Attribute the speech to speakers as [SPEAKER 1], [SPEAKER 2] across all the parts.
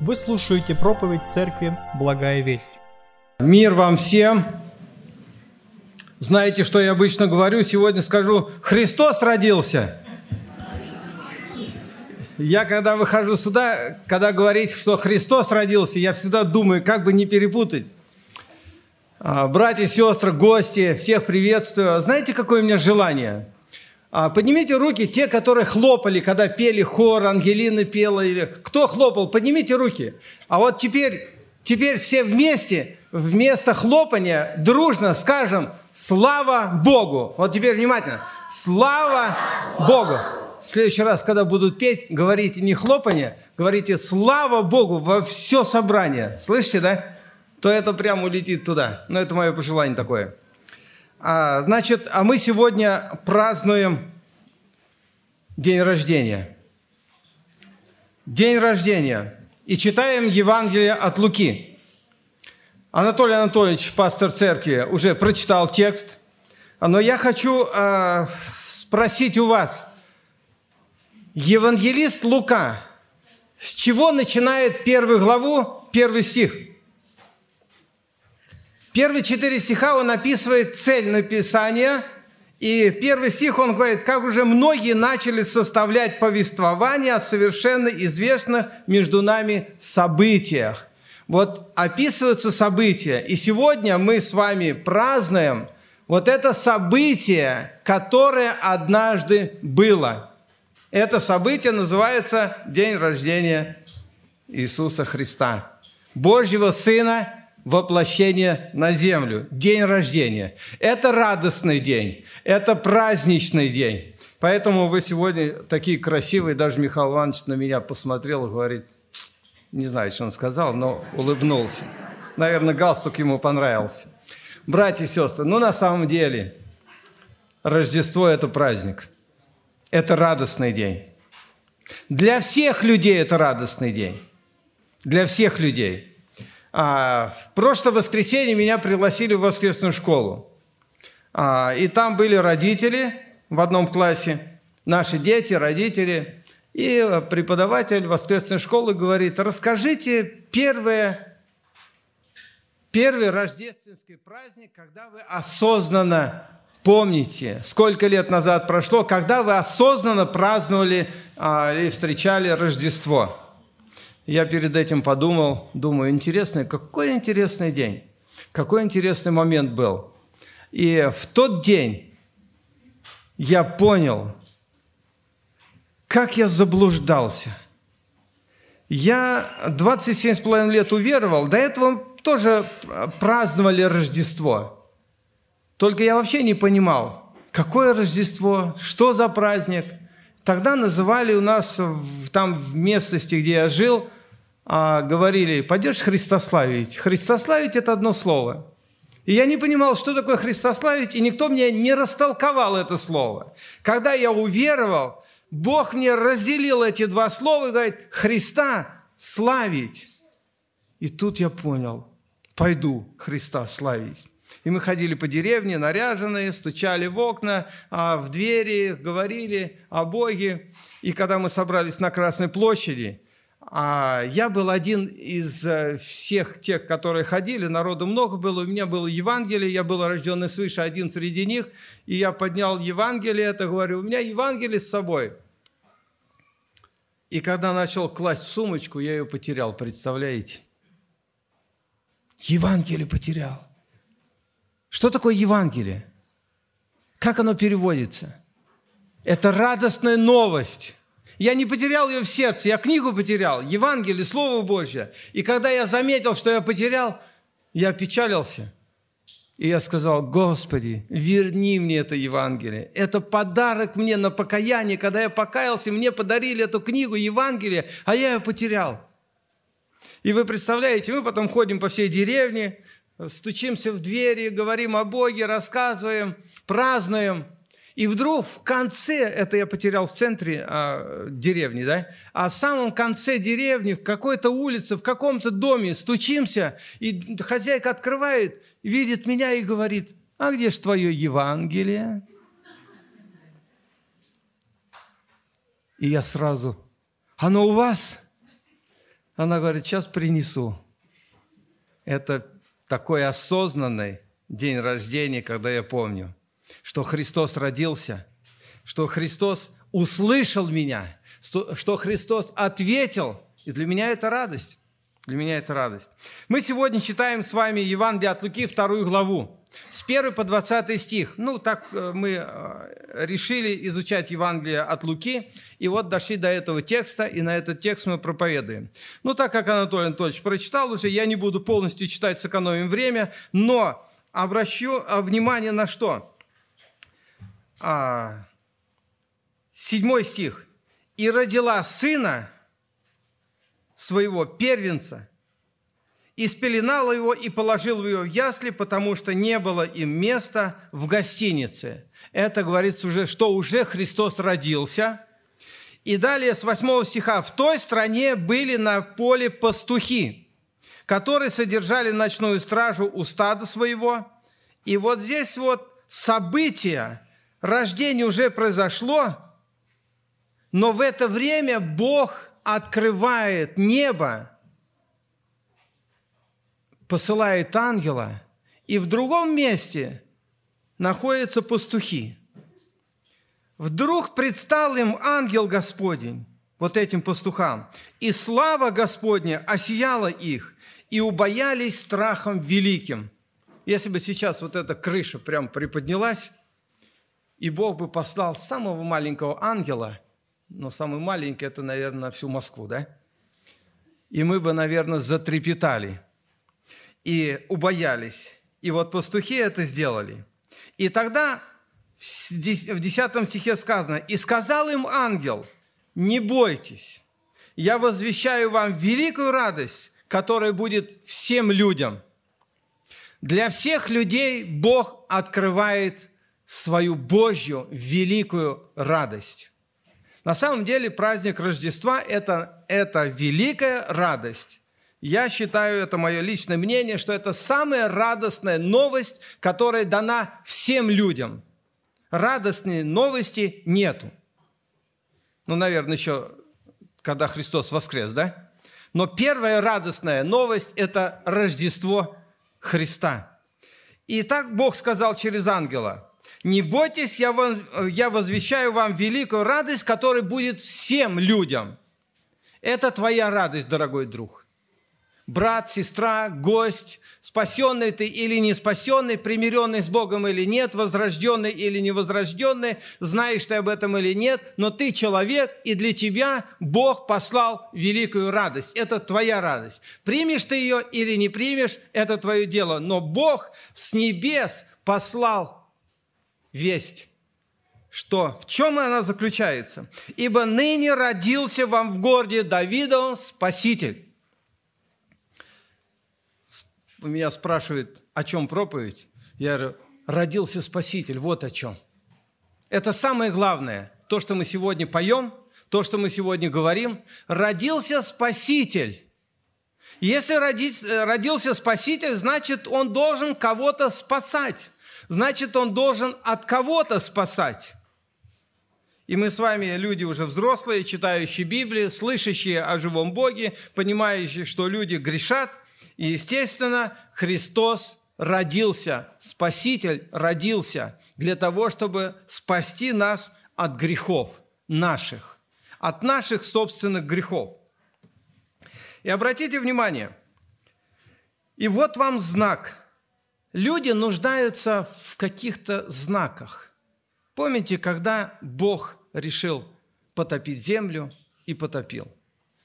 [SPEAKER 1] Вы слушаете проповедь церкви «Благая весть».
[SPEAKER 2] Мир вам всем! Знаете, что я обычно говорю? Сегодня скажу, Христос родился. Я когда выхожу сюда, когда говорить, что Христос родился, я всегда думаю, как бы не перепутать. А, братья, сестры, гости, всех приветствую. Знаете, какое у меня желание? А, поднимите руки те, которые хлопали, когда пели хор, Ангелина пела. Или... Кто хлопал? Поднимите руки. А вот теперь, теперь все вместе, вместо хлопания, дружно скажем «Слава Богу!». Вот теперь внимательно. «Слава Богу!». В следующий раз, когда будут петь, говорите не хлопание, говорите «Слава Богу!» во все собрание. Слышите, да? То это прямо улетит туда. Но это мое пожелание такое. А, значит, а мы сегодня празднуем день рождения. День рождения. И читаем Евангелие от Луки. Анатолий Анатольевич, пастор церкви, уже прочитал текст. Но я хочу э, спросить у вас, евангелист Лука, с чего начинает первую главу, первый стих – Первые четыре стиха он описывает цель написания, и первый стих он говорит, как уже многие начали составлять повествование о совершенно известных между нами событиях. Вот описываются события, и сегодня мы с вами празднуем вот это событие, которое однажды было. Это событие называется День рождения Иисуса Христа, Божьего Сына, воплощение на землю, день рождения. Это радостный день, это праздничный день. Поэтому вы сегодня такие красивые, даже Михаил Иванович на меня посмотрел и говорит, не знаю, что он сказал, но улыбнулся. Наверное, галстук ему понравился. Братья и сестры, ну на самом деле Рождество – это праздник. Это радостный день. Для всех людей это радостный день. Для всех людей. А, в прошлое воскресенье меня пригласили в воскресную школу. А, и там были родители в одном классе, наши дети, родители. И преподаватель воскресной школы говорит, расскажите первое, первый рождественский праздник, когда вы осознанно помните, сколько лет назад прошло, когда вы осознанно праздновали а, или встречали Рождество я перед этим подумал, думаю, интересный, какой интересный день, какой интересный момент был. И в тот день я понял, как я заблуждался. Я 27,5 лет уверовал, до этого тоже праздновали Рождество. Только я вообще не понимал, какое Рождество, что за праздник. Тогда называли у нас там в местности, где я жил – а, говорили, пойдешь христославить. Христославить – это одно слово. И я не понимал, что такое христославить, и никто мне не растолковал это слово. Когда я уверовал, Бог мне разделил эти два слова и говорит, Христа славить. И тут я понял, пойду Христа славить. И мы ходили по деревне, наряженные, стучали в окна, а в двери, говорили о Боге. И когда мы собрались на Красной площади, а я был один из э, всех тех, которые ходили, народу много было, у меня было Евангелие, я был рожденный свыше, один среди них, и я поднял Евангелие, это говорю, у меня Евангелие с собой. И когда начал класть в сумочку, я ее потерял, представляете? Евангелие потерял. Что такое Евангелие? Как оно переводится? Это радостная новость я не потерял ее в сердце, я книгу потерял, Евангелие, Слово Божье. И когда я заметил, что я потерял, я печалился. И я сказал, Господи, верни мне это Евангелие. Это подарок мне на покаяние. Когда я покаялся, мне подарили эту книгу Евангелие, а я ее потерял. И вы представляете, мы потом ходим по всей деревне, стучимся в двери, говорим о Боге, рассказываем, празднуем – и вдруг в конце, это я потерял в центре а, деревни, да, а в самом конце деревни, в какой-то улице, в каком-то доме стучимся, и хозяйка открывает, видит меня и говорит, а где же твое Евангелие? И я сразу, оно у вас? Она говорит, сейчас принесу. Это такой осознанный день рождения, когда я помню, что Христос родился, что Христос услышал меня, что Христос ответил. И для меня это радость. Для меня это радость. Мы сегодня читаем с вами Евангелие от Луки, вторую главу. С 1 по 20 стих. Ну, так э, мы э, решили изучать Евангелие от Луки, и вот дошли до этого текста, и на этот текст мы проповедуем. Ну, так как Анатолий Анатольевич прочитал уже, я не буду полностью читать, сэкономим время, но обращу э, внимание на что? А, седьмой стих. «И родила сына своего первенца, и спеленала его и положил его в ясли, потому что не было им места в гостинице. Это говорится уже, что уже Христос родился. И далее с 8 стиха. «В той стране были на поле пастухи, которые содержали ночную стражу у стада своего». И вот здесь вот событие, рождение уже произошло, но в это время Бог открывает небо, посылает ангела, и в другом месте находятся пастухи. Вдруг предстал им ангел Господень, вот этим пастухам, и слава Господня осияла их, и убоялись страхом великим. Если бы сейчас вот эта крыша прям приподнялась, и Бог бы послал самого маленького ангела, но самый маленький – это, наверное, на всю Москву, да? И мы бы, наверное, затрепетали – и убоялись. И вот пастухи это сделали. И тогда в 10 стихе сказано, «И сказал им ангел, не бойтесь, я возвещаю вам великую радость, которая будет всем людям». Для всех людей Бог открывает свою Божью великую радость. На самом деле праздник Рождества это, – это великая радость, я считаю, это мое личное мнение, что это самая радостная новость, которая дана всем людям. Радостной новости нету. Ну, наверное, еще когда Христос воскрес, да? Но первая радостная новость – это Рождество Христа. И так Бог сказал через ангела, «Не бойтесь, я, вам, я возвещаю вам великую радость, которая будет всем людям». Это твоя радость, дорогой друг брат, сестра, гость, спасенный ты или не спасенный, примиренный с Богом или нет, возрожденный или невозрожденный, знаешь ты об этом или нет, но ты человек, и для тебя Бог послал великую радость. Это твоя радость. Примешь ты ее или не примешь, это твое дело. Но Бог с небес послал весть. Что? В чем она заключается? «Ибо ныне родился вам в городе Давида Спаситель, меня спрашивают, о чем проповедь, я говорю, родился Спаситель, вот о чем. Это самое главное, то, что мы сегодня поем, то, что мы сегодня говорим. Родился Спаситель. Если родился Спаситель, значит, он должен кого-то спасать. Значит, он должен от кого-то спасать. И мы с вами, люди уже взрослые, читающие Библию, слышащие о живом Боге, понимающие, что люди грешат – и, естественно, Христос родился, Спаситель родился для того, чтобы спасти нас от грехов наших, от наших собственных грехов. И обратите внимание, и вот вам знак. Люди нуждаются в каких-то знаках. Помните, когда Бог решил потопить землю и потопил?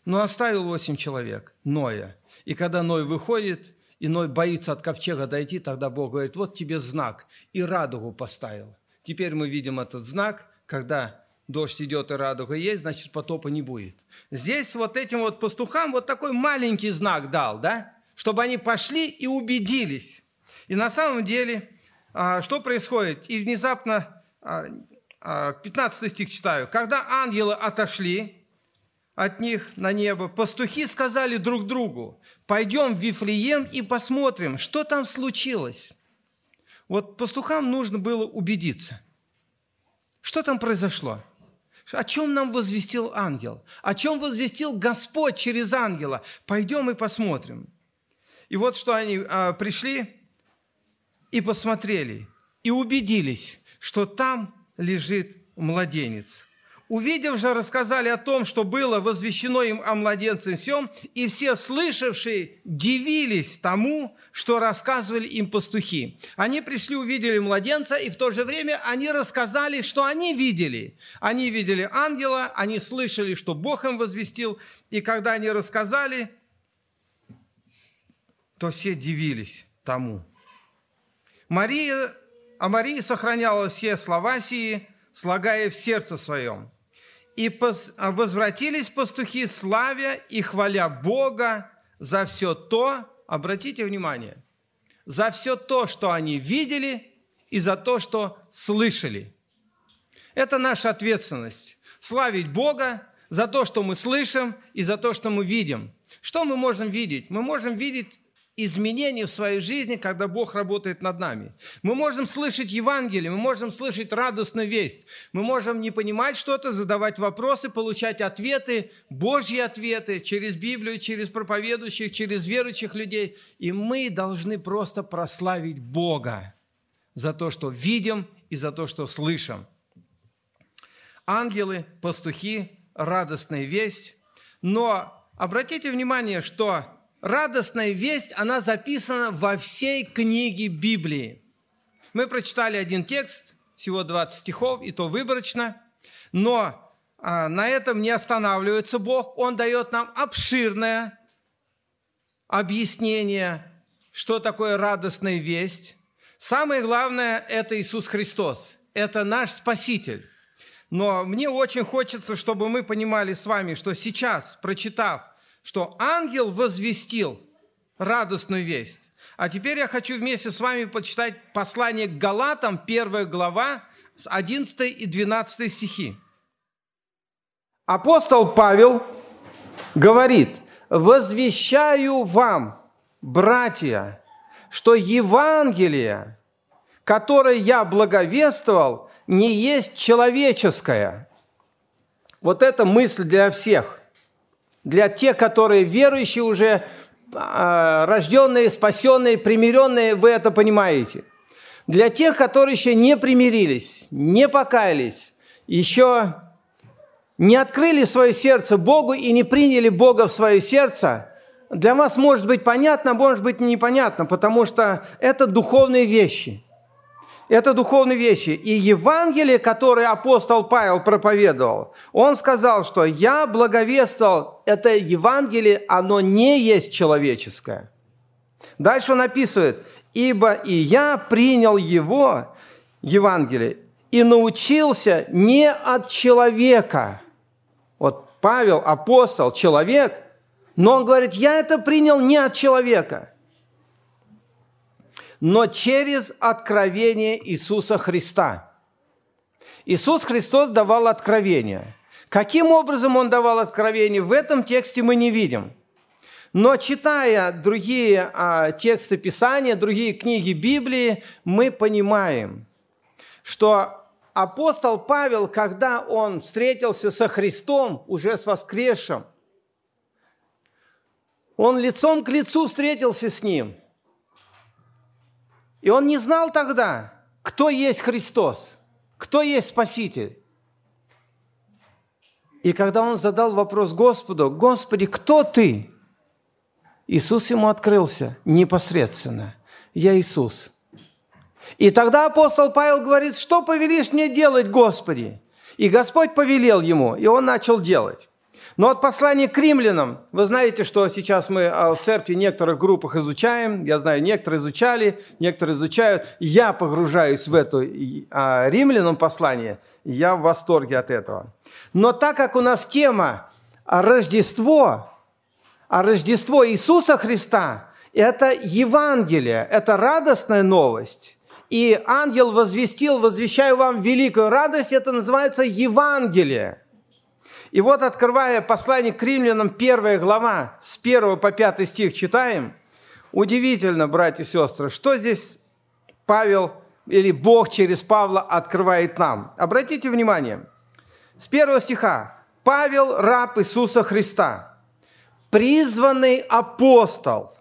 [SPEAKER 2] Но оставил восемь человек, Ноя – и когда Ной выходит, и Ной боится от ковчега дойти, тогда Бог говорит, вот тебе знак, и радугу поставил. Теперь мы видим этот знак, когда дождь идет и радуга есть, значит потопа не будет. Здесь вот этим вот пастухам вот такой маленький знак дал, да, чтобы они пошли и убедились. И на самом деле, а, что происходит? И внезапно, 15 а, а, стих читаю, когда ангелы отошли, от них на небо, пастухи сказали друг другу, пойдем в Вифлеем и посмотрим, что там случилось. Вот пастухам нужно было убедиться, что там произошло. О чем нам возвестил ангел? О чем возвестил Господь через ангела? Пойдем и посмотрим. И вот что они а, пришли и посмотрели, и убедились, что там лежит младенец. Увидев же, рассказали о том, что было возвещено им о младенце всем, и все слышавшие дивились тому, что рассказывали им пастухи. Они пришли, увидели младенца, и в то же время они рассказали, что они видели. Они видели ангела, они слышали, что Бог им возвестил, и когда они рассказали, то все дивились тому. Мария, а Мария сохраняла все слова сии, слагая в сердце своем. И возвратились пастухи, славя и хваля Бога за все то, обратите внимание, за все то, что они видели, и за то, что слышали. Это наша ответственность. Славить Бога за то, что мы слышим, и за то, что мы видим. Что мы можем видеть? Мы можем видеть изменений в своей жизни, когда Бог работает над нами. Мы можем слышать Евангелие, мы можем слышать радостную весть, мы можем не понимать что-то, задавать вопросы, получать ответы, Божьи ответы через Библию, через проповедующих, через верующих людей. И мы должны просто прославить Бога за то, что видим и за то, что слышим. Ангелы, пастухи, радостная весть. Но обратите внимание, что радостная весть, она записана во всей книге Библии. Мы прочитали один текст, всего 20 стихов, и то выборочно, но а, на этом не останавливается Бог. Он дает нам обширное объяснение, что такое радостная весть. Самое главное – это Иисус Христос. Это наш Спаситель. Но мне очень хочется, чтобы мы понимали с вами, что сейчас, прочитав что ангел возвестил радостную весть. А теперь я хочу вместе с вами почитать послание к Галатам, первая глава, с 11 и 12 стихи. Апостол Павел говорит, «Возвещаю вам, братья, что Евангелие, которое я благовествовал, не есть человеческое». Вот это мысль для всех – для тех, которые верующие уже, а, рожденные, спасенные, примиренные, вы это понимаете. Для тех, которые еще не примирились, не покаялись, еще не открыли свое сердце Богу и не приняли Бога в свое сердце, для вас может быть понятно, может быть непонятно, потому что это духовные вещи – это духовные вещи. И Евангелие, которое апостол Павел проповедовал, он сказал, что я благовествовал, это Евангелие, оно не есть человеческое. Дальше он описывает, ибо и я принял его, Евангелие, и научился не от человека. Вот Павел, апостол, человек, но он говорит, я это принял не от человека – но через откровение Иисуса Христа. Иисус Христос давал откровение. Каким образом Он давал откровение, в этом тексте мы не видим. Но читая другие а, тексты Писания, другие книги Библии, мы понимаем, что апостол Павел, когда он встретился со Христом, уже с воскресшим, он лицом к лицу встретился с ним – и он не знал тогда, кто есть Христос, кто есть Спаситель. И когда он задал вопрос Господу, «Господи, кто ты?» Иисус ему открылся непосредственно. «Я Иисус». И тогда апостол Павел говорит, «Что повелишь мне делать, Господи?» И Господь повелел ему, и он начал делать. Но от послания к римлянам, вы знаете, что сейчас мы а, в церкви в некоторых группах изучаем, я знаю, некоторые изучали, некоторые изучают, я погружаюсь в это а, римлянам послание, я в восторге от этого. Но так как у нас тема Рождество, а Рождество Иисуса Христа – это Евангелие, это радостная новость. И ангел возвестил, возвещаю вам великую радость, это называется Евангелие – и вот, открывая послание к римлянам, первая глава, с 1 по 5 стих читаем, удивительно, братья и сестры, что здесь Павел или Бог через Павла открывает нам. Обратите внимание, С первого стиха. Павел, раб Иисуса Христа, призванный апостол,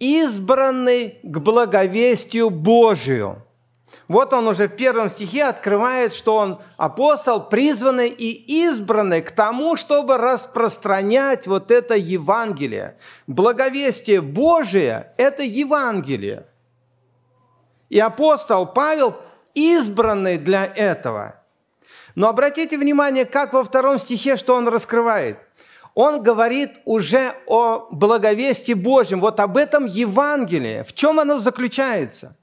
[SPEAKER 2] избранный к благовестию Божию. Вот он уже в первом стихе открывает, что он апостол, призванный и избранный к тому, чтобы распространять вот это Евангелие. Благовестие Божие – это Евангелие. И апостол Павел избранный для этого – но обратите внимание, как во втором стихе, что он раскрывает. Он говорит уже о благовестии Божьем, вот об этом Евангелии. В чем оно заключается?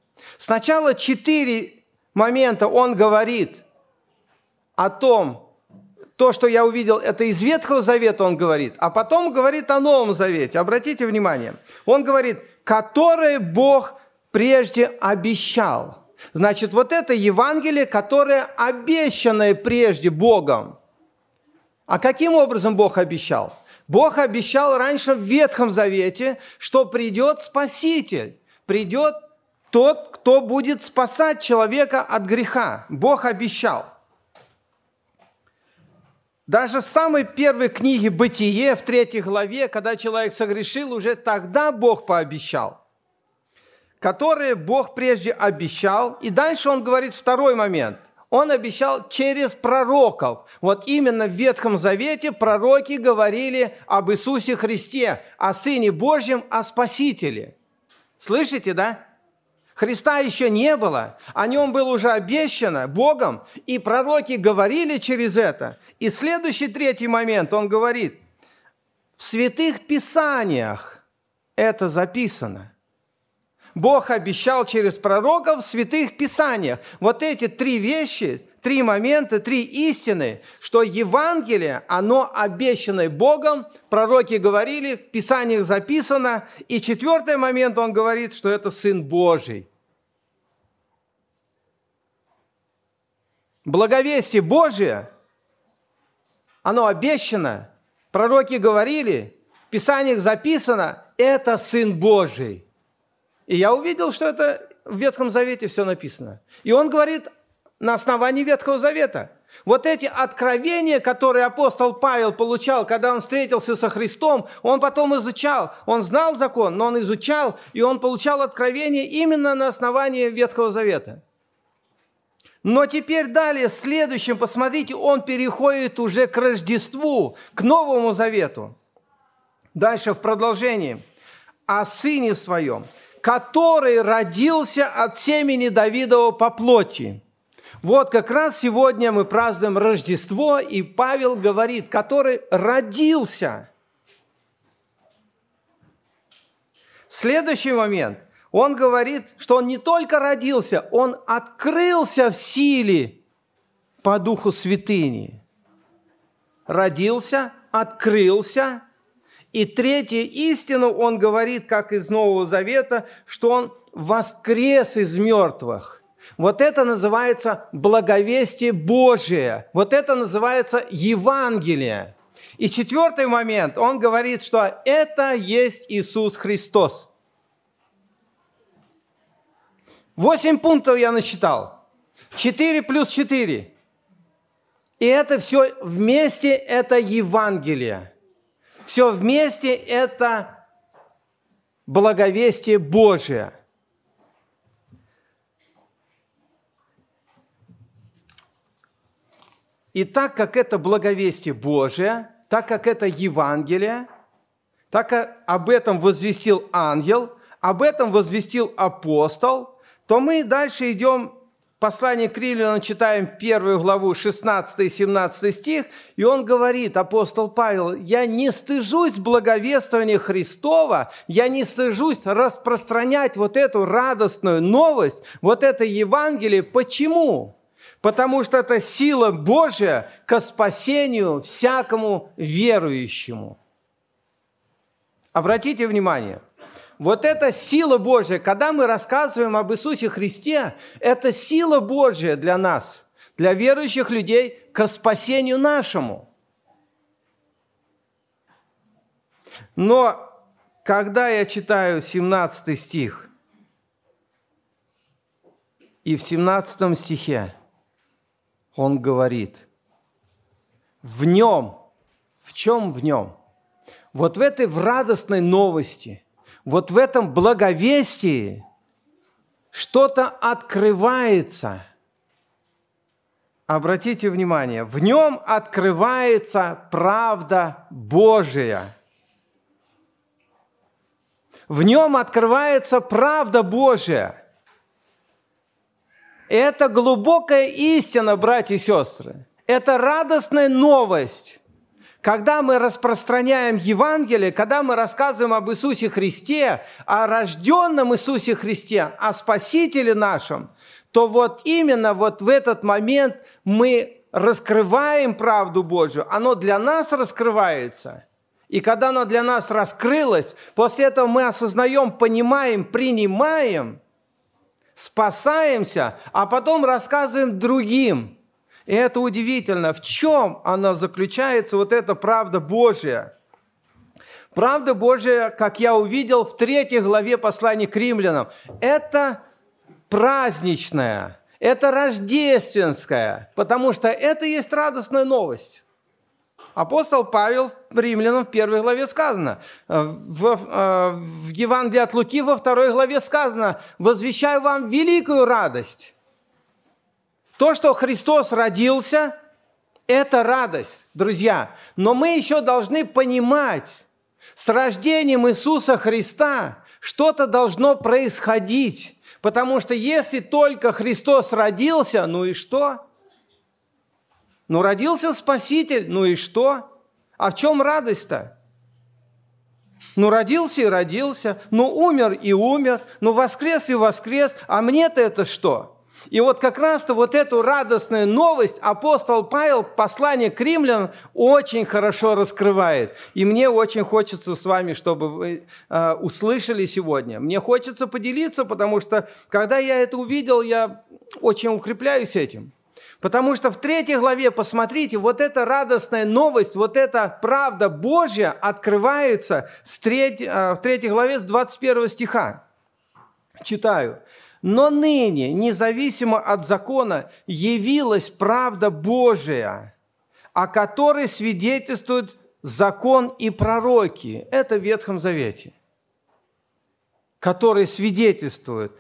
[SPEAKER 2] Сначала четыре момента он говорит о том, то, что я увидел, это из Ветхого Завета он говорит, а потом говорит о Новом Завете. Обратите внимание. Он говорит, который Бог прежде обещал – Значит, вот это Евангелие, которое обещанное прежде Богом. А каким образом Бог обещал? Бог обещал раньше в Ветхом Завете, что придет Спаситель, придет тот, кто будет спасать человека от греха. Бог обещал. Даже в самой первой книге «Бытие» в третьей главе, когда человек согрешил, уже тогда Бог пообещал – которые Бог прежде обещал. И дальше он говорит второй момент. Он обещал через пророков. Вот именно в Ветхом Завете пророки говорили об Иисусе Христе, о Сыне Божьем, о Спасителе. Слышите, да? Христа еще не было, о нем было уже обещано Богом, и пророки говорили через это. И следующий третий момент, он говорит, в святых писаниях это записано. Бог обещал через пророков в святых писаниях. Вот эти три вещи, три момента, три истины, что Евангелие, оно обещанное Богом, пророки говорили, в Писаниях записано. И четвертый момент, он говорит, что это Сын Божий. Благовестие Божие, оно обещано, пророки говорили, в Писаниях записано, это Сын Божий. И я увидел, что это в Ветхом Завете все написано. И он говорит на основании Ветхого Завета. Вот эти откровения, которые апостол Павел получал, когда он встретился со Христом, он потом изучал. Он знал закон, но он изучал, и он получал откровения именно на основании Ветхого Завета. Но теперь далее, следующем, посмотрите, он переходит уже к Рождеству, к Новому Завету. Дальше в продолжении. О Сыне Своем – который родился от семени Давидова по плоти. Вот как раз сегодня мы празднуем Рождество, и Павел говорит, который родился. Следующий момент. Он говорит, что он не только родился, он открылся в силе по духу святыни. Родился, открылся и третья истину он говорит, как из Нового Завета, что он воскрес из мертвых. Вот это называется благовестие Божие. Вот это называется Евангелие. И четвертый момент, он говорит, что это есть Иисус Христос. Восемь пунктов я насчитал. Четыре плюс четыре. И это все вместе, это Евангелие. Все вместе это благовестие Божие. И так как это благовестие Божие, так как это Евангелие, так как об этом возвестил ангел, об этом возвестил апостол, то мы дальше идем послании к Римлянам читаем первую главу, 16 и 17 стих, и он говорит, апостол Павел, «Я не стыжусь благовествования Христова, я не стыжусь распространять вот эту радостную новость, вот это Евангелие. Почему? Потому что это сила Божия к спасению всякому верующему». Обратите внимание – вот эта сила Божья, когда мы рассказываем об Иисусе Христе, это сила Божья для нас, для верующих людей к спасению нашему. Но когда я читаю 17 стих, и в 17 стихе он говорит, в нем. В чем в нем? Вот в этой в радостной новости, вот в этом благовестии что-то открывается. Обратите внимание, в нем открывается правда Божия. В нем открывается правда Божия. Это глубокая истина, братья и сестры. Это радостная новость. Когда мы распространяем Евангелие, когда мы рассказываем об Иисусе Христе, о рожденном Иисусе Христе, о Спасителе нашем, то вот именно вот в этот момент мы раскрываем правду Божию. Оно для нас раскрывается. И когда оно для нас раскрылось, после этого мы осознаем, понимаем, принимаем, спасаемся, а потом рассказываем другим – и это удивительно. В чем она заключается, вот эта правда Божья? Правда Божья, как я увидел в третьей главе послания к римлянам, это праздничная, это рождественская, потому что это есть радостная новость. Апостол Павел в Римлянам в первой главе сказано, в, э, в Евангелии от Луки во второй главе сказано, «Возвещаю вам великую радость, то, что Христос родился, это радость, друзья. Но мы еще должны понимать, с рождением Иисуса Христа что-то должно происходить. Потому что если только Христос родился, ну и что? Ну родился Спаситель, ну и что? А в чем радость-то? Ну, родился и родился, ну, умер и умер, ну, воскрес и воскрес, а мне-то это что? И вот как раз-то вот эту радостную новость апостол Павел, послание к римлянам, очень хорошо раскрывает. И мне очень хочется с вами, чтобы вы э, услышали сегодня. Мне хочется поделиться, потому что когда я это увидел, я очень укрепляюсь этим. Потому что в третьей главе, посмотрите, вот эта радостная новость, вот эта правда Божья открывается с треть, э, в третьей главе с 21 стиха. Читаю. Но ныне, независимо от закона, явилась правда Божия, о которой свидетельствуют закон и пророки. Это в Ветхом Завете. Которые свидетельствуют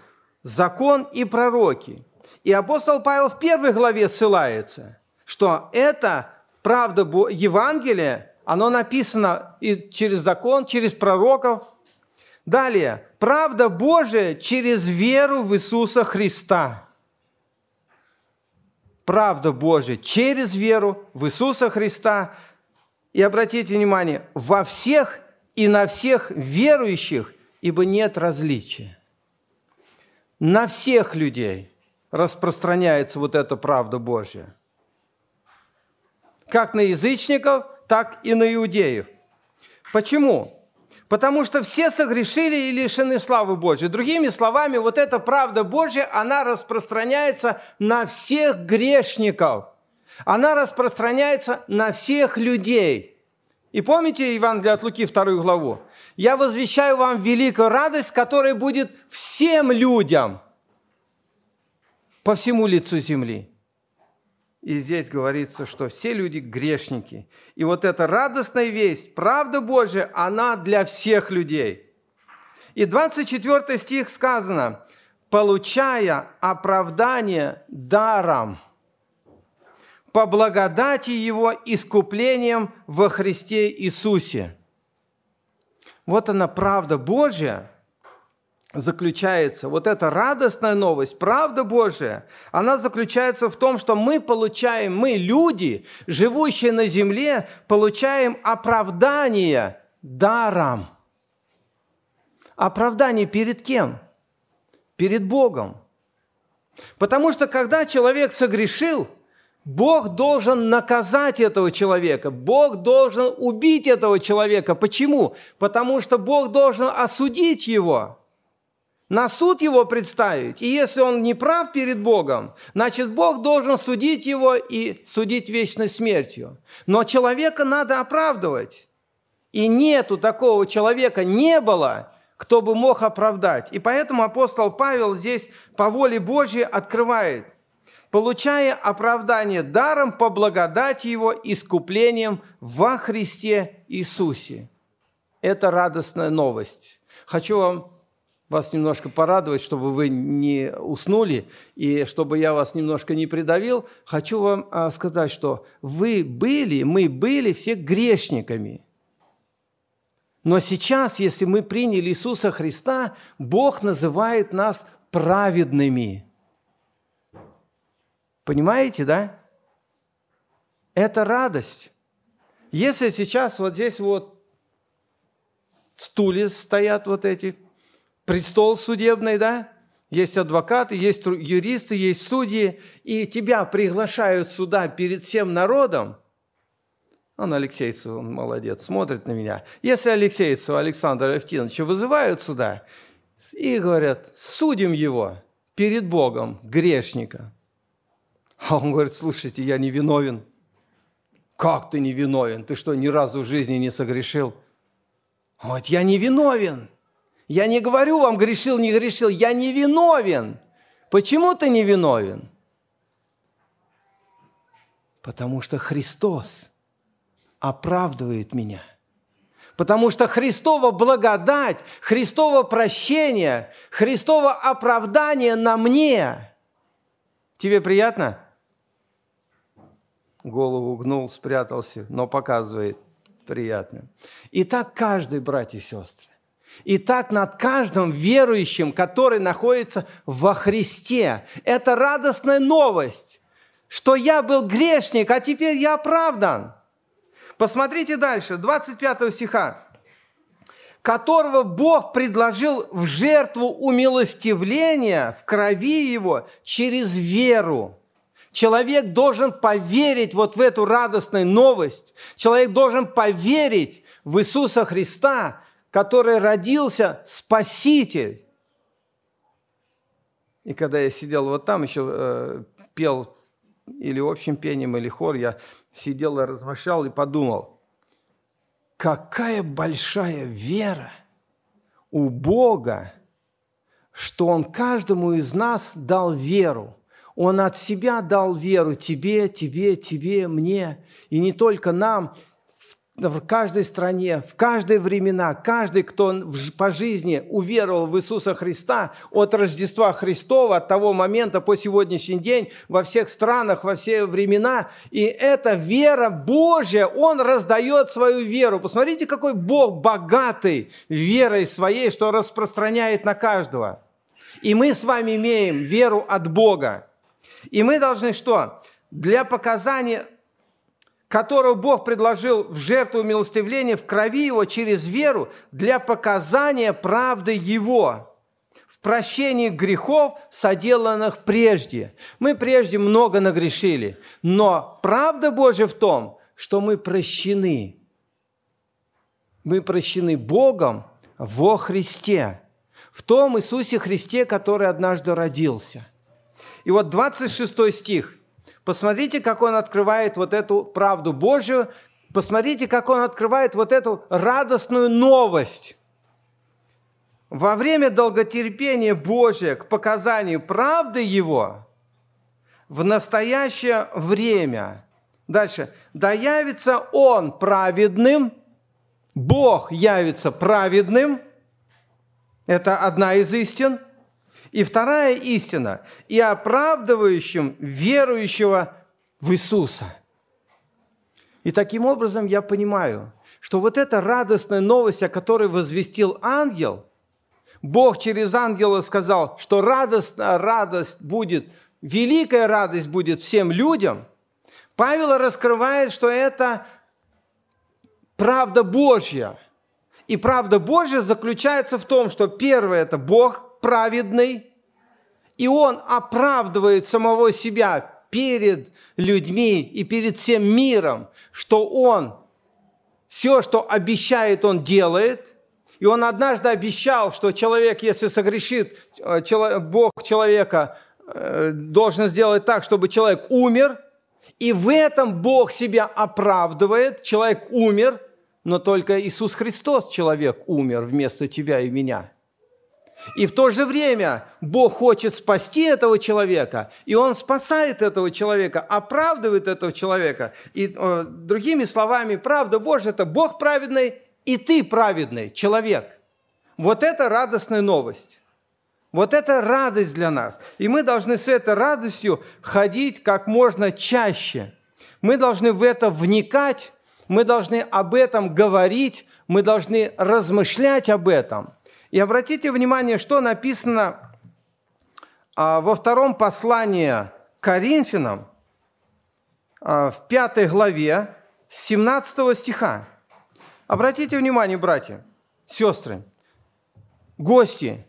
[SPEAKER 2] закон и пророки. И апостол Павел в первой главе ссылается, что это правда Евангелия, оно написано и через закон, через пророков. Далее, правда Божия через веру в Иисуса Христа. Правда Божия через веру в Иисуса Христа. И обратите внимание, во всех и на всех верующих, ибо нет различия. На всех людей распространяется вот эта правда Божья. Как на язычников, так и на иудеев. Почему? Потому что все согрешили и лишены славы Божьей. Другими словами, вот эта правда Божья, она распространяется на всех грешников. Она распространяется на всех людей. И помните Евангелие от Луки, вторую главу? «Я возвещаю вам великую радость, которая будет всем людям по всему лицу земли». И здесь говорится, что все люди грешники. И вот эта радостная весть, правда Божья, она для всех людей. И 24 стих сказано, получая оправдание даром, по благодати Его искуплением во Христе Иисусе. Вот она правда Божья – заключается, вот эта радостная новость, правда Божия, она заключается в том, что мы получаем, мы люди, живущие на земле, получаем оправдание даром. Оправдание перед кем? Перед Богом. Потому что когда человек согрешил, Бог должен наказать этого человека, Бог должен убить этого человека. Почему? Потому что Бог должен осудить его на суд его представить. И если он не прав перед Богом, значит, Бог должен судить его и судить вечной смертью. Но человека надо оправдывать. И нету такого человека, не было, кто бы мог оправдать. И поэтому апостол Павел здесь по воле Божьей открывает. получая оправдание даром по благодати Его искуплением во Христе Иисусе. Это радостная новость. Хочу вам вас немножко порадовать, чтобы вы не уснули и чтобы я вас немножко не придавил, хочу вам а, сказать, что вы были, мы были все грешниками. Но сейчас, если мы приняли Иисуса Христа, Бог называет нас праведными. Понимаете, да? Это радость. Если сейчас вот здесь вот стулья стоят вот эти, престол судебный, да? Есть адвокаты, есть юристы, есть судьи, и тебя приглашают сюда перед всем народом. Он Алексейцев, он молодец, смотрит на меня. Если Алексейцева Александра Левтиновича вызывают сюда и говорят, судим его перед Богом, грешника. А он говорит, слушайте, я не виновен. Как ты не виновен? Ты что, ни разу в жизни не согрешил? Говорит, я не виновен. Я не говорю вам, грешил, не грешил, я не виновен. Почему ты не виновен? Потому что Христос оправдывает меня. Потому что Христова благодать, Христово прощение, Христово оправдание на мне. Тебе приятно? Голову гнул, спрятался, но показывает приятно. И так каждый, братья и сестры. И так над каждым верующим, который находится во Христе. Это радостная новость, что я был грешник, а теперь я оправдан. Посмотрите дальше, 25 стиха. «Которого Бог предложил в жертву умилостивления в крови Его через веру». Человек должен поверить вот в эту радостную новость. Человек должен поверить в Иисуса Христа, который родился Спаситель. И когда я сидел вот там, еще э, пел или общим пением, или хор, я сидел и размышлял и подумал, какая большая вера у Бога, что Он каждому из нас дал веру. Он от себя дал веру тебе, тебе, тебе, мне. И не только нам, в каждой стране, в каждые времена, каждый, кто по жизни уверовал в Иисуса Христа от Рождества Христова, от того момента по сегодняшний день, во всех странах, во все времена. И эта вера Божья, Он раздает свою веру. Посмотрите, какой Бог богатый верой своей, что распространяет на каждого. И мы с вами имеем веру от Бога. И мы должны что? Для показания которого Бог предложил в жертву милостивления в крови Его через веру для показания правды Его в прощении грехов, соделанных прежде. Мы прежде много нагрешили, но правда Божья в том, что мы прощены. Мы прощены Богом во Христе, в том Иисусе Христе, который однажды родился. И вот 26 стих – Посмотрите, как он открывает вот эту правду Божью, посмотрите, как он открывает вот эту радостную новость. Во время долготерпения Божия к показанию правды Его в настоящее время, дальше, да явится Он праведным, Бог явится праведным, это одна из истин – и вторая истина – и оправдывающим верующего в Иисуса. И таким образом я понимаю, что вот эта радостная новость, о которой возвестил ангел, Бог через ангела сказал, что радость, радость будет, великая радость будет всем людям, Павел раскрывает, что это правда Божья. И правда Божья заключается в том, что первое – это Бог праведный, и он оправдывает самого себя перед людьми и перед всем миром, что он все, что обещает, он делает. И он однажды обещал, что человек, если согрешит, э, Бог человека э, должен сделать так, чтобы человек умер. И в этом Бог себя оправдывает. Человек умер, но только Иисус Христос, человек, умер вместо тебя и меня – И в то же время Бог хочет спасти этого человека, и Он спасает этого человека, оправдывает этого человека. И э, другими словами, правда Божья – это Бог праведный, и ты праведный человек. Вот это радостная новость. Вот это радость для нас. И мы должны с этой радостью ходить как можно чаще. Мы должны в это вникать, мы должны об этом говорить, мы должны размышлять об этом. И обратите внимание, что написано а, во втором послании Коринфянам, а, в пятой главе, 17 стиха. Обратите внимание, братья, сестры, гости,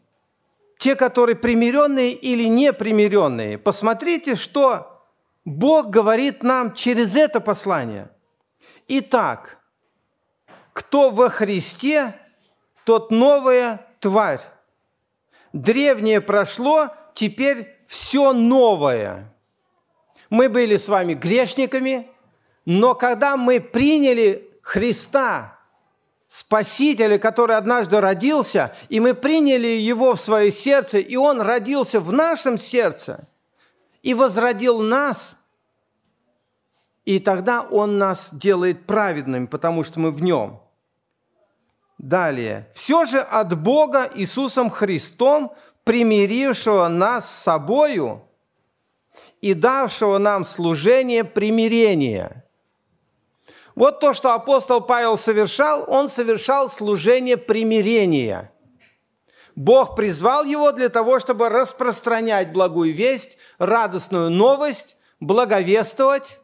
[SPEAKER 2] те, которые примиренные или непримиренные, посмотрите, что Бог говорит нам через это послание. Итак, кто во Христе, тот новая тварь. Древнее прошло, теперь все новое. Мы были с вами грешниками, но когда мы приняли Христа, Спасителя, который однажды родился, и мы приняли Его в свое сердце, и Он родился в нашем сердце и возродил нас, и тогда Он нас делает праведными, потому что мы в Нем – Далее. «Все же от Бога Иисусом Христом, примирившего нас с собою и давшего нам служение примирения». Вот то, что апостол Павел совершал, он совершал служение примирения. Бог призвал его для того, чтобы распространять благую весть, радостную новость, благовествовать,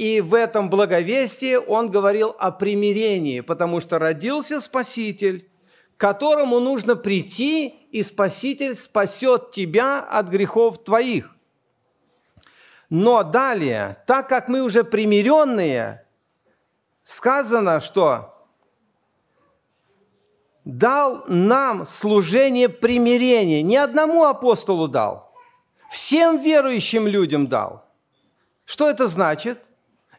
[SPEAKER 2] и в этом благовестии он говорил о примирении, потому что родился Спаситель, к которому нужно прийти, и Спаситель спасет тебя от грехов твоих. Но далее, так как мы уже примиренные, сказано, что дал нам служение примирения. Не одному апостолу дал, всем верующим людям дал. Что это значит?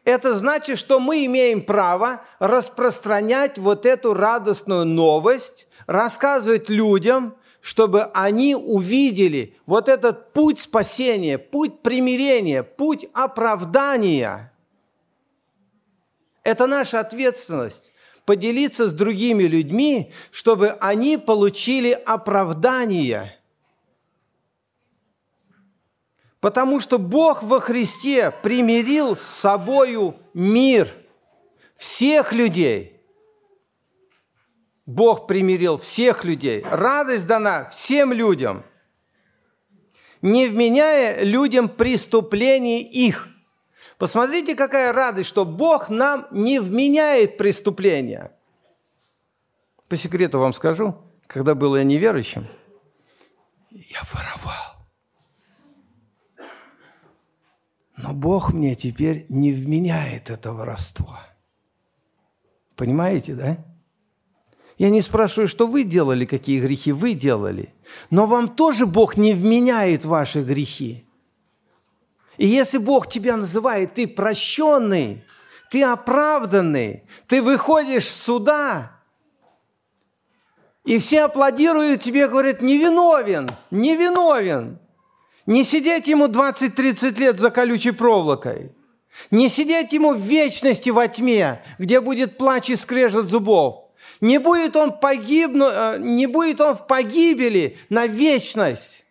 [SPEAKER 2] Это значит, что мы имеем право распространять вот эту радостную новость, рассказывать людям, чтобы они увидели вот этот путь спасения, путь примирения, путь оправдания. Это наша ответственность поделиться с другими людьми, чтобы они получили оправдание – Потому что Бог во Христе примирил с собою мир всех людей. Бог примирил всех людей. Радость дана всем людям, не вменяя людям преступлений их. Посмотрите, какая радость, что Бог нам не вменяет преступления. По секрету вам скажу, когда был я неверующим, я воровал. Но Бог мне теперь не вменяет это воровство. Понимаете, да? Я не спрашиваю, что вы делали, какие грехи вы делали, но вам тоже Бог не вменяет ваши грехи. И если Бог тебя называет, ты прощенный, ты оправданный, ты выходишь с суда, и все аплодируют тебе, говорят, невиновен, невиновен. Не сидеть ему 20-30 лет за колючей проволокой. Не сидеть ему в вечности во тьме, где будет плач и скрежет зубов. Не будет он, погибну, э, не будет он в погибели на вечность.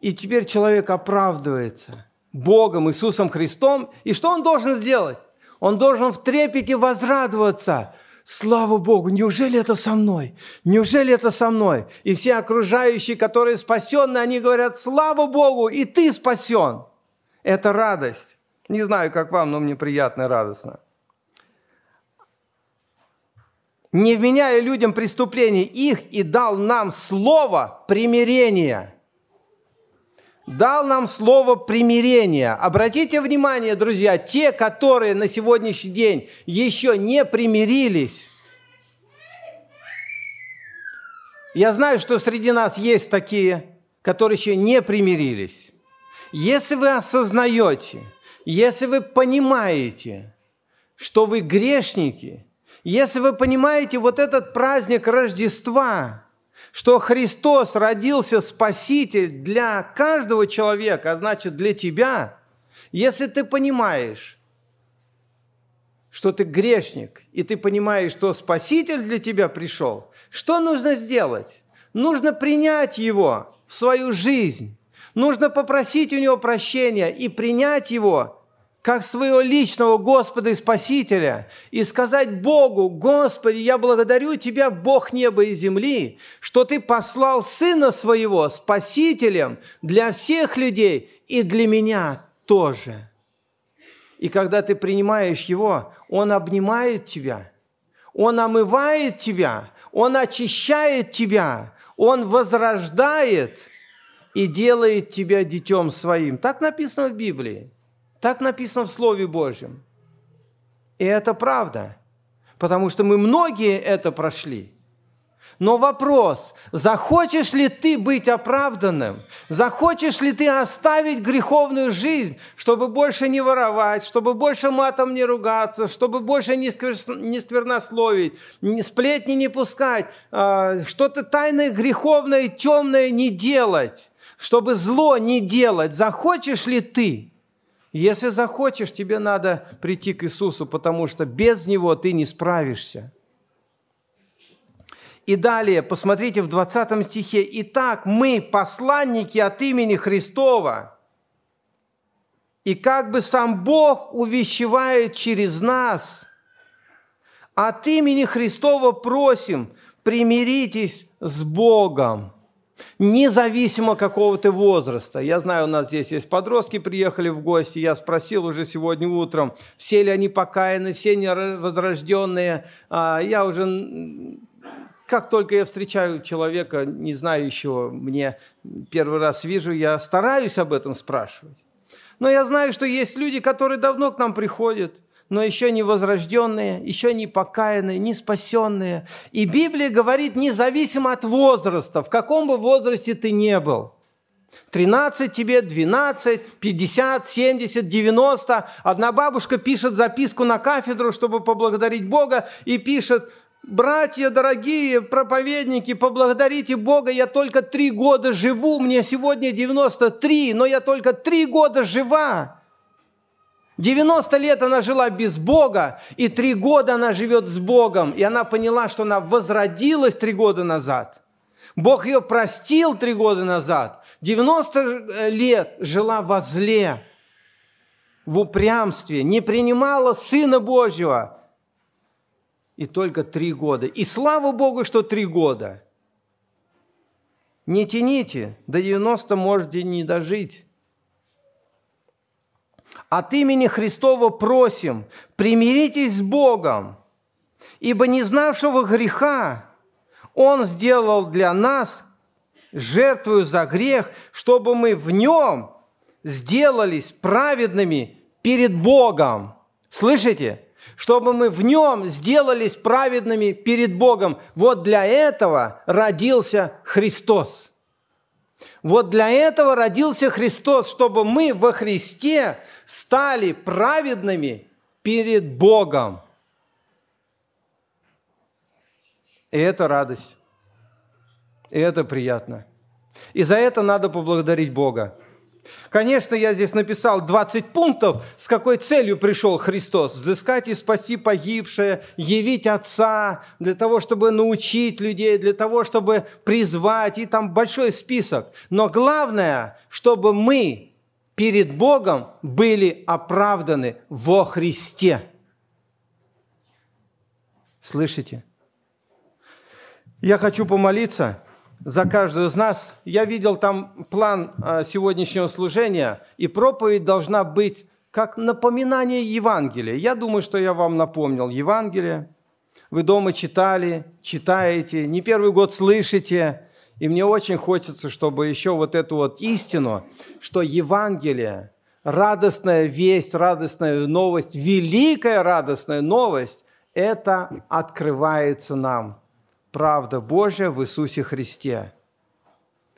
[SPEAKER 2] И теперь человек оправдывается Богом, Иисусом Христом. И что он должен сделать? Он должен в трепете возрадоваться – Слава Богу, неужели это со мной? Неужели это со мной? И все окружающие, которые спасены, они говорят, слава Богу, и ты спасен. Это радость. Не знаю, как вам, но мне приятно и радостно. Не вменяя людям преступлений их и дал нам слово примирения – дал нам слово примирения. Обратите внимание, друзья, те, которые на сегодняшний день еще не примирились, я знаю, что среди нас есть такие, которые еще не примирились. Если вы осознаете, если вы понимаете, что вы грешники, если вы понимаете вот этот праздник Рождества – что Христос родился Спаситель для каждого человека, а значит для тебя, если ты понимаешь, что ты грешник, и ты понимаешь, что Спаситель для тебя пришел, что нужно сделать? Нужно принять Его в свою жизнь. Нужно попросить у Него прощения и принять Его как своего личного Господа и Спасителя, и сказать Богу, Господи, я благодарю Тебя, Бог неба и земли, что Ты послал Сына Своего Спасителем для всех людей и для меня тоже. И когда ты принимаешь Его, Он обнимает тебя, Он омывает тебя, Он очищает тебя, Он возрождает и делает тебя детем своим. Так написано в Библии. Так написано в Слове Божьем. И это правда, потому что мы многие это прошли. Но вопрос, захочешь ли ты быть оправданным? Захочешь ли ты оставить греховную жизнь, чтобы больше не воровать, чтобы больше матом не ругаться, чтобы больше не, сквер... не сквернословить, сплетни не пускать, э, что-то тайное, греховное, темное не делать, чтобы зло не делать? Захочешь ли ты? Если захочешь, тебе надо прийти к Иисусу, потому что без Него ты не справишься. И далее, посмотрите в 20 стихе. «Итак, мы, посланники от имени Христова, и как бы сам Бог увещевает через нас, от имени Христова просим, примиритесь с Богом» независимо какого-то возраста. Я знаю, у нас здесь есть подростки, приехали в гости, я спросил уже сегодня утром, все ли они покаяны, все не возрожденные. А, я уже как только я встречаю человека, не знающего мне, первый раз вижу, я стараюсь об этом спрашивать. Но я знаю, что есть люди, которые давно к нам приходят – но еще не возрожденные, еще не покаянные, не спасенные. И Библия говорит, независимо от возраста, в каком бы возрасте ты не был. 13 тебе, 12, 50, 70, 90. Одна бабушка пишет записку на кафедру, чтобы поблагодарить Бога, и пишет, Братья дорогие, проповедники, поблагодарите Бога, я только три года живу, мне сегодня 93, но я только три года жива. 90 лет она жила без Бога, и три года она живет с Богом, и она поняла, что она возродилась три года назад. Бог ее простил три года назад. 90 лет жила во зле, в упрямстве, не принимала Сына Божьего. И только три года. И слава Богу, что три года. Не тяните, до 90 можете не дожить. От имени Христова просим, примиритесь с Богом, ибо не знавшего греха Он сделал для нас жертвую за грех, чтобы мы в нем сделались праведными перед Богом. Слышите? Чтобы мы в нем сделались праведными перед Богом. Вот для этого родился Христос. Вот для этого родился Христос, чтобы мы во Христе стали праведными перед Богом. И это радость. И это приятно. И за это надо поблагодарить Бога. Конечно, я здесь написал 20 пунктов, с какой целью пришел Христос. Взыскать и спасти погибшее, явить Отца, для того, чтобы научить людей, для того, чтобы призвать, и там большой список. Но главное, чтобы мы перед Богом были оправданы во Христе. Слышите? Я хочу помолиться за каждого из нас. Я видел там план а, сегодняшнего служения, и проповедь должна быть как напоминание Евангелия. Я думаю, что я вам напомнил Евангелие. Вы дома читали, читаете, не первый год слышите. И мне очень хочется, чтобы еще вот эту вот истину, что Евангелие, радостная весть, радостная новость, великая радостная новость, это открывается нам – правда Божья в Иисусе Христе,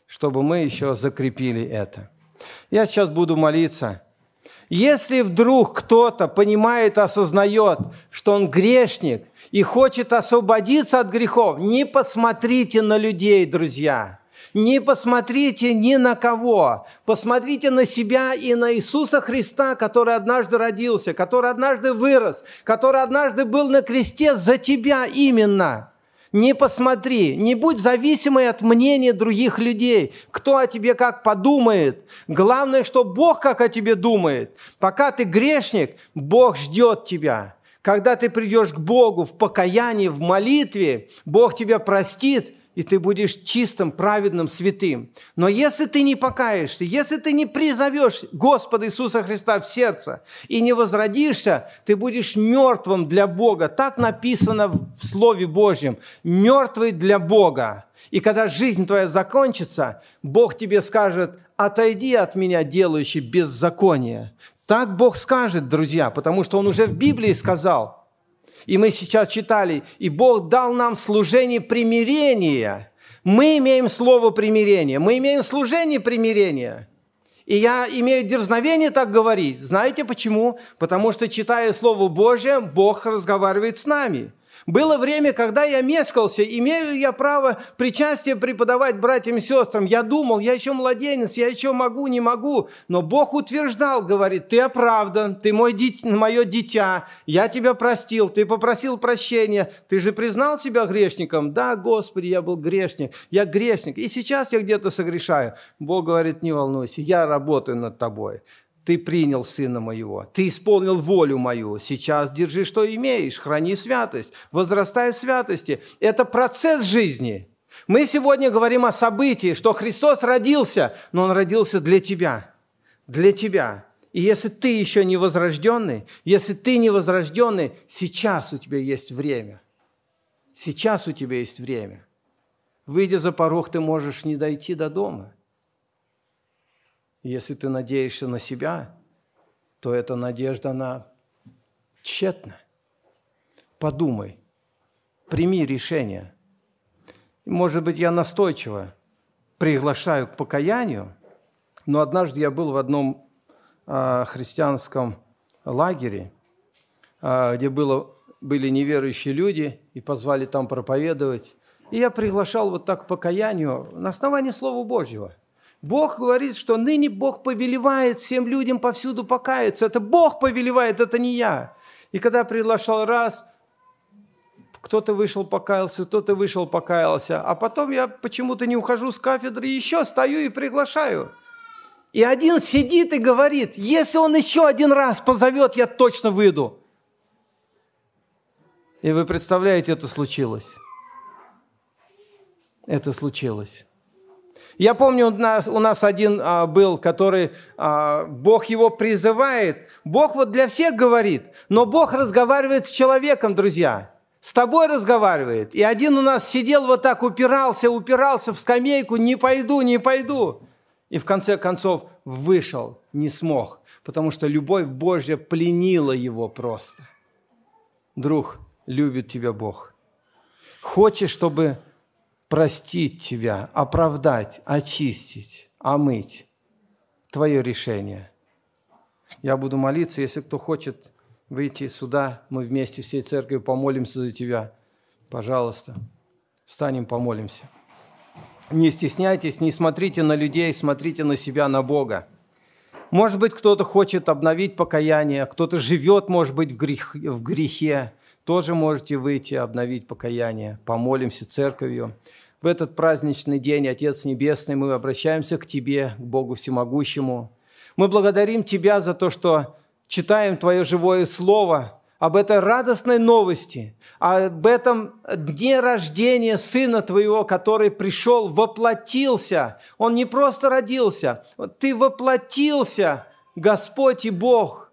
[SPEAKER 2] чтобы мы еще закрепили это. Я сейчас буду молиться. Если вдруг кто-то понимает, осознает, что он грешник и хочет освободиться от грехов, не посмотрите на людей, друзья. Не посмотрите ни на кого. Посмотрите на себя и на Иисуса Христа, который однажды родился, который однажды вырос, который однажды был на кресте за тебя именно – не посмотри, не будь зависимой от мнения других людей, кто о тебе как подумает. Главное, что Бог как о тебе думает. Пока ты грешник, Бог ждет тебя. Когда ты придешь к Богу в покаянии, в молитве, Бог тебя простит – и ты будешь чистым, праведным, святым. Но если ты не покаешься, если ты не призовешь Господа Иисуса Христа в сердце и не возродишься, ты будешь мертвым для Бога. Так написано в Слове Божьем. Мертвый для Бога. И когда жизнь твоя закончится, Бог тебе скажет, отойди от меня, делающий беззаконие. Так Бог скажет, друзья, потому что Он уже в Библии сказал – и мы сейчас читали, и Бог дал нам служение примирения. Мы имеем слово примирения, мы имеем служение примирения. И я имею дерзновение так говорить. Знаете почему? Потому что, читая Слово Божье, Бог разговаривает с нами. Было время, когда я мешкался, имею я право причастие преподавать братьям и сестрам. Я думал, я еще младенец, я еще могу, не могу. Но Бог утверждал, говорит, ты оправдан, ты мой дит, мое дитя, я тебя простил, ты попросил прощения, ты же признал себя грешником? Да, Господи, я был грешник, я грешник, и сейчас я где-то согрешаю. Бог говорит, не волнуйся, я работаю над тобой ты принял Сына Моего, ты исполнил волю Мою, сейчас держи, что имеешь, храни святость, возрастай в святости. Это процесс жизни. Мы сегодня говорим о событии, что Христос родился, но Он родился для тебя, для тебя. И если ты еще не возрожденный, если ты не возрожденный, сейчас у тебя есть время. Сейчас у тебя есть время. Выйдя за порог, ты можешь не дойти до дома – если ты надеешься на себя, то эта надежда, она тщетна. Подумай, прими решение. Может быть, я настойчиво приглашаю к покаянию, но однажды я был в одном э, христианском лагере, э, где было, были неверующие люди, и позвали там проповедовать. И я приглашал вот так к покаянию на основании Слова Божьего. Бог говорит, что ныне Бог повелевает всем людям повсюду покаяться. Это Бог повелевает, это не я. И когда приглашал раз, кто-то вышел, покаялся, кто-то вышел, покаялся. А потом я почему-то не ухожу с кафедры, еще стою и приглашаю. И один сидит и говорит, если он еще один раз позовет, я точно выйду. И вы представляете, это случилось. Это случилось. Я помню, у нас, у нас один а, был, который, а, Бог его призывает. Бог вот для всех говорит, но Бог разговаривает с человеком, друзья. С тобой разговаривает. И один у нас сидел вот так, упирался, упирался в скамейку, не пойду, не пойду. И в конце концов вышел, не смог, потому что любовь Божья пленила его просто. Друг, любит тебя Бог. Хочешь, чтобы простить тебя, оправдать, очистить, омыть. Твое решение. Я буду молиться, если кто хочет выйти сюда, мы вместе всей церковью помолимся за тебя. Пожалуйста, встанем, помолимся. Не стесняйтесь, не смотрите на людей, смотрите на себя, на Бога. Может быть, кто-то хочет обновить покаяние, кто-то живет, может быть, в, грех, в грехе. Тоже можете выйти, обновить покаяние. Помолимся церковью. В этот праздничный день, Отец Небесный, мы обращаемся к Тебе, к Богу Всемогущему. Мы благодарим Тебя за то, что читаем Твое живое Слово, об этой радостной новости, об этом дне рождения Сына Твоего, который пришел, воплотился. Он не просто родился, Ты воплотился, Господь и Бог.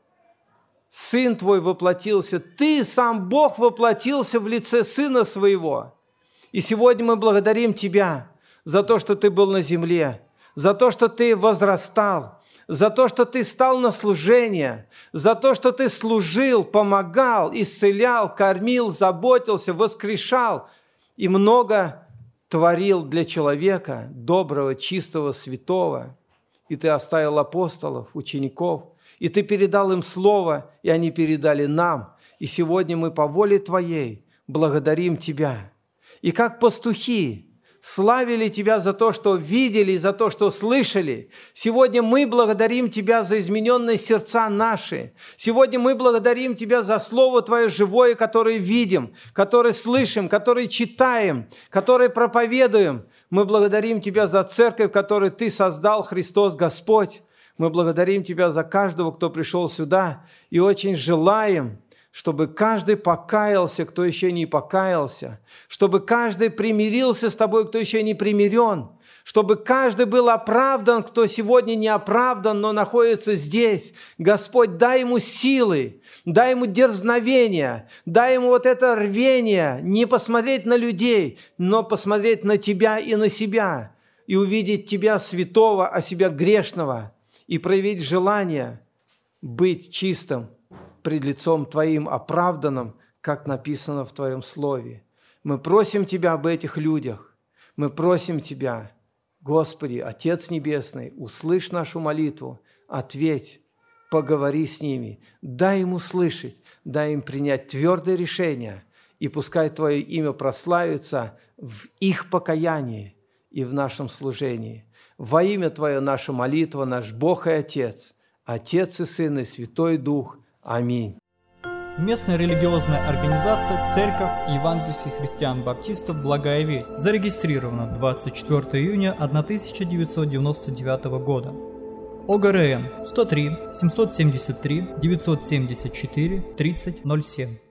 [SPEAKER 2] Сын Твой воплотился, Ты, сам Бог, воплотился в лице Сына Своего – и сегодня мы благодарим Тебя за то, что Ты был на земле, за то, что Ты возрастал, за то, что Ты стал на служение, за то, что Ты служил, помогал, исцелял, кормил, заботился, воскрешал и много творил для человека доброго, чистого, святого. И Ты оставил апостолов, учеников, И Ты передал им Слово, и они передали нам. И сегодня мы по воле Твоей благодарим Тебя. И как пастухи, славили Тебя за то, что видели, за то, что слышали. Сегодня мы благодарим Тебя за измененные сердца наши. Сегодня мы благодарим Тебя за Слово Твое живое, которое видим, которое слышим, которое читаем, которое проповедуем. Мы благодарим Тебя за церковь, которую Ты создал, Христос Господь. Мы благодарим Тебя за каждого, кто пришел сюда, и очень желаем, чтобы каждый покаялся, кто еще не покаялся, чтобы каждый примирился с тобой, кто еще не примирен, чтобы каждый был оправдан, кто сегодня не оправдан, но находится здесь. Господь, дай ему силы, дай ему дерзновение, дай ему вот это рвение, не посмотреть на людей, но посмотреть на тебя и на себя, и увидеть тебя святого, а себя грешного, и проявить желание быть чистым, пред лицом Твоим оправданным, как написано в Твоем Слове. Мы просим Тебя об этих людях. Мы просим Тебя, Господи, Отец Небесный, услышь нашу молитву, ответь, поговори с ними, дай им услышать, дай им принять твердое решение, и пускай Твое имя прославится в их покаянии и в нашем служении. Во имя Твое наша молитва, наш Бог и Отец, Отец и Сын и Святой Дух – Аминь.
[SPEAKER 1] Местная религиозная организация Церковь Евангельских христиан-баптистов «Благая весть» зарегистрирована 24 июня 1999 года. ОГРН 103 773 974 3007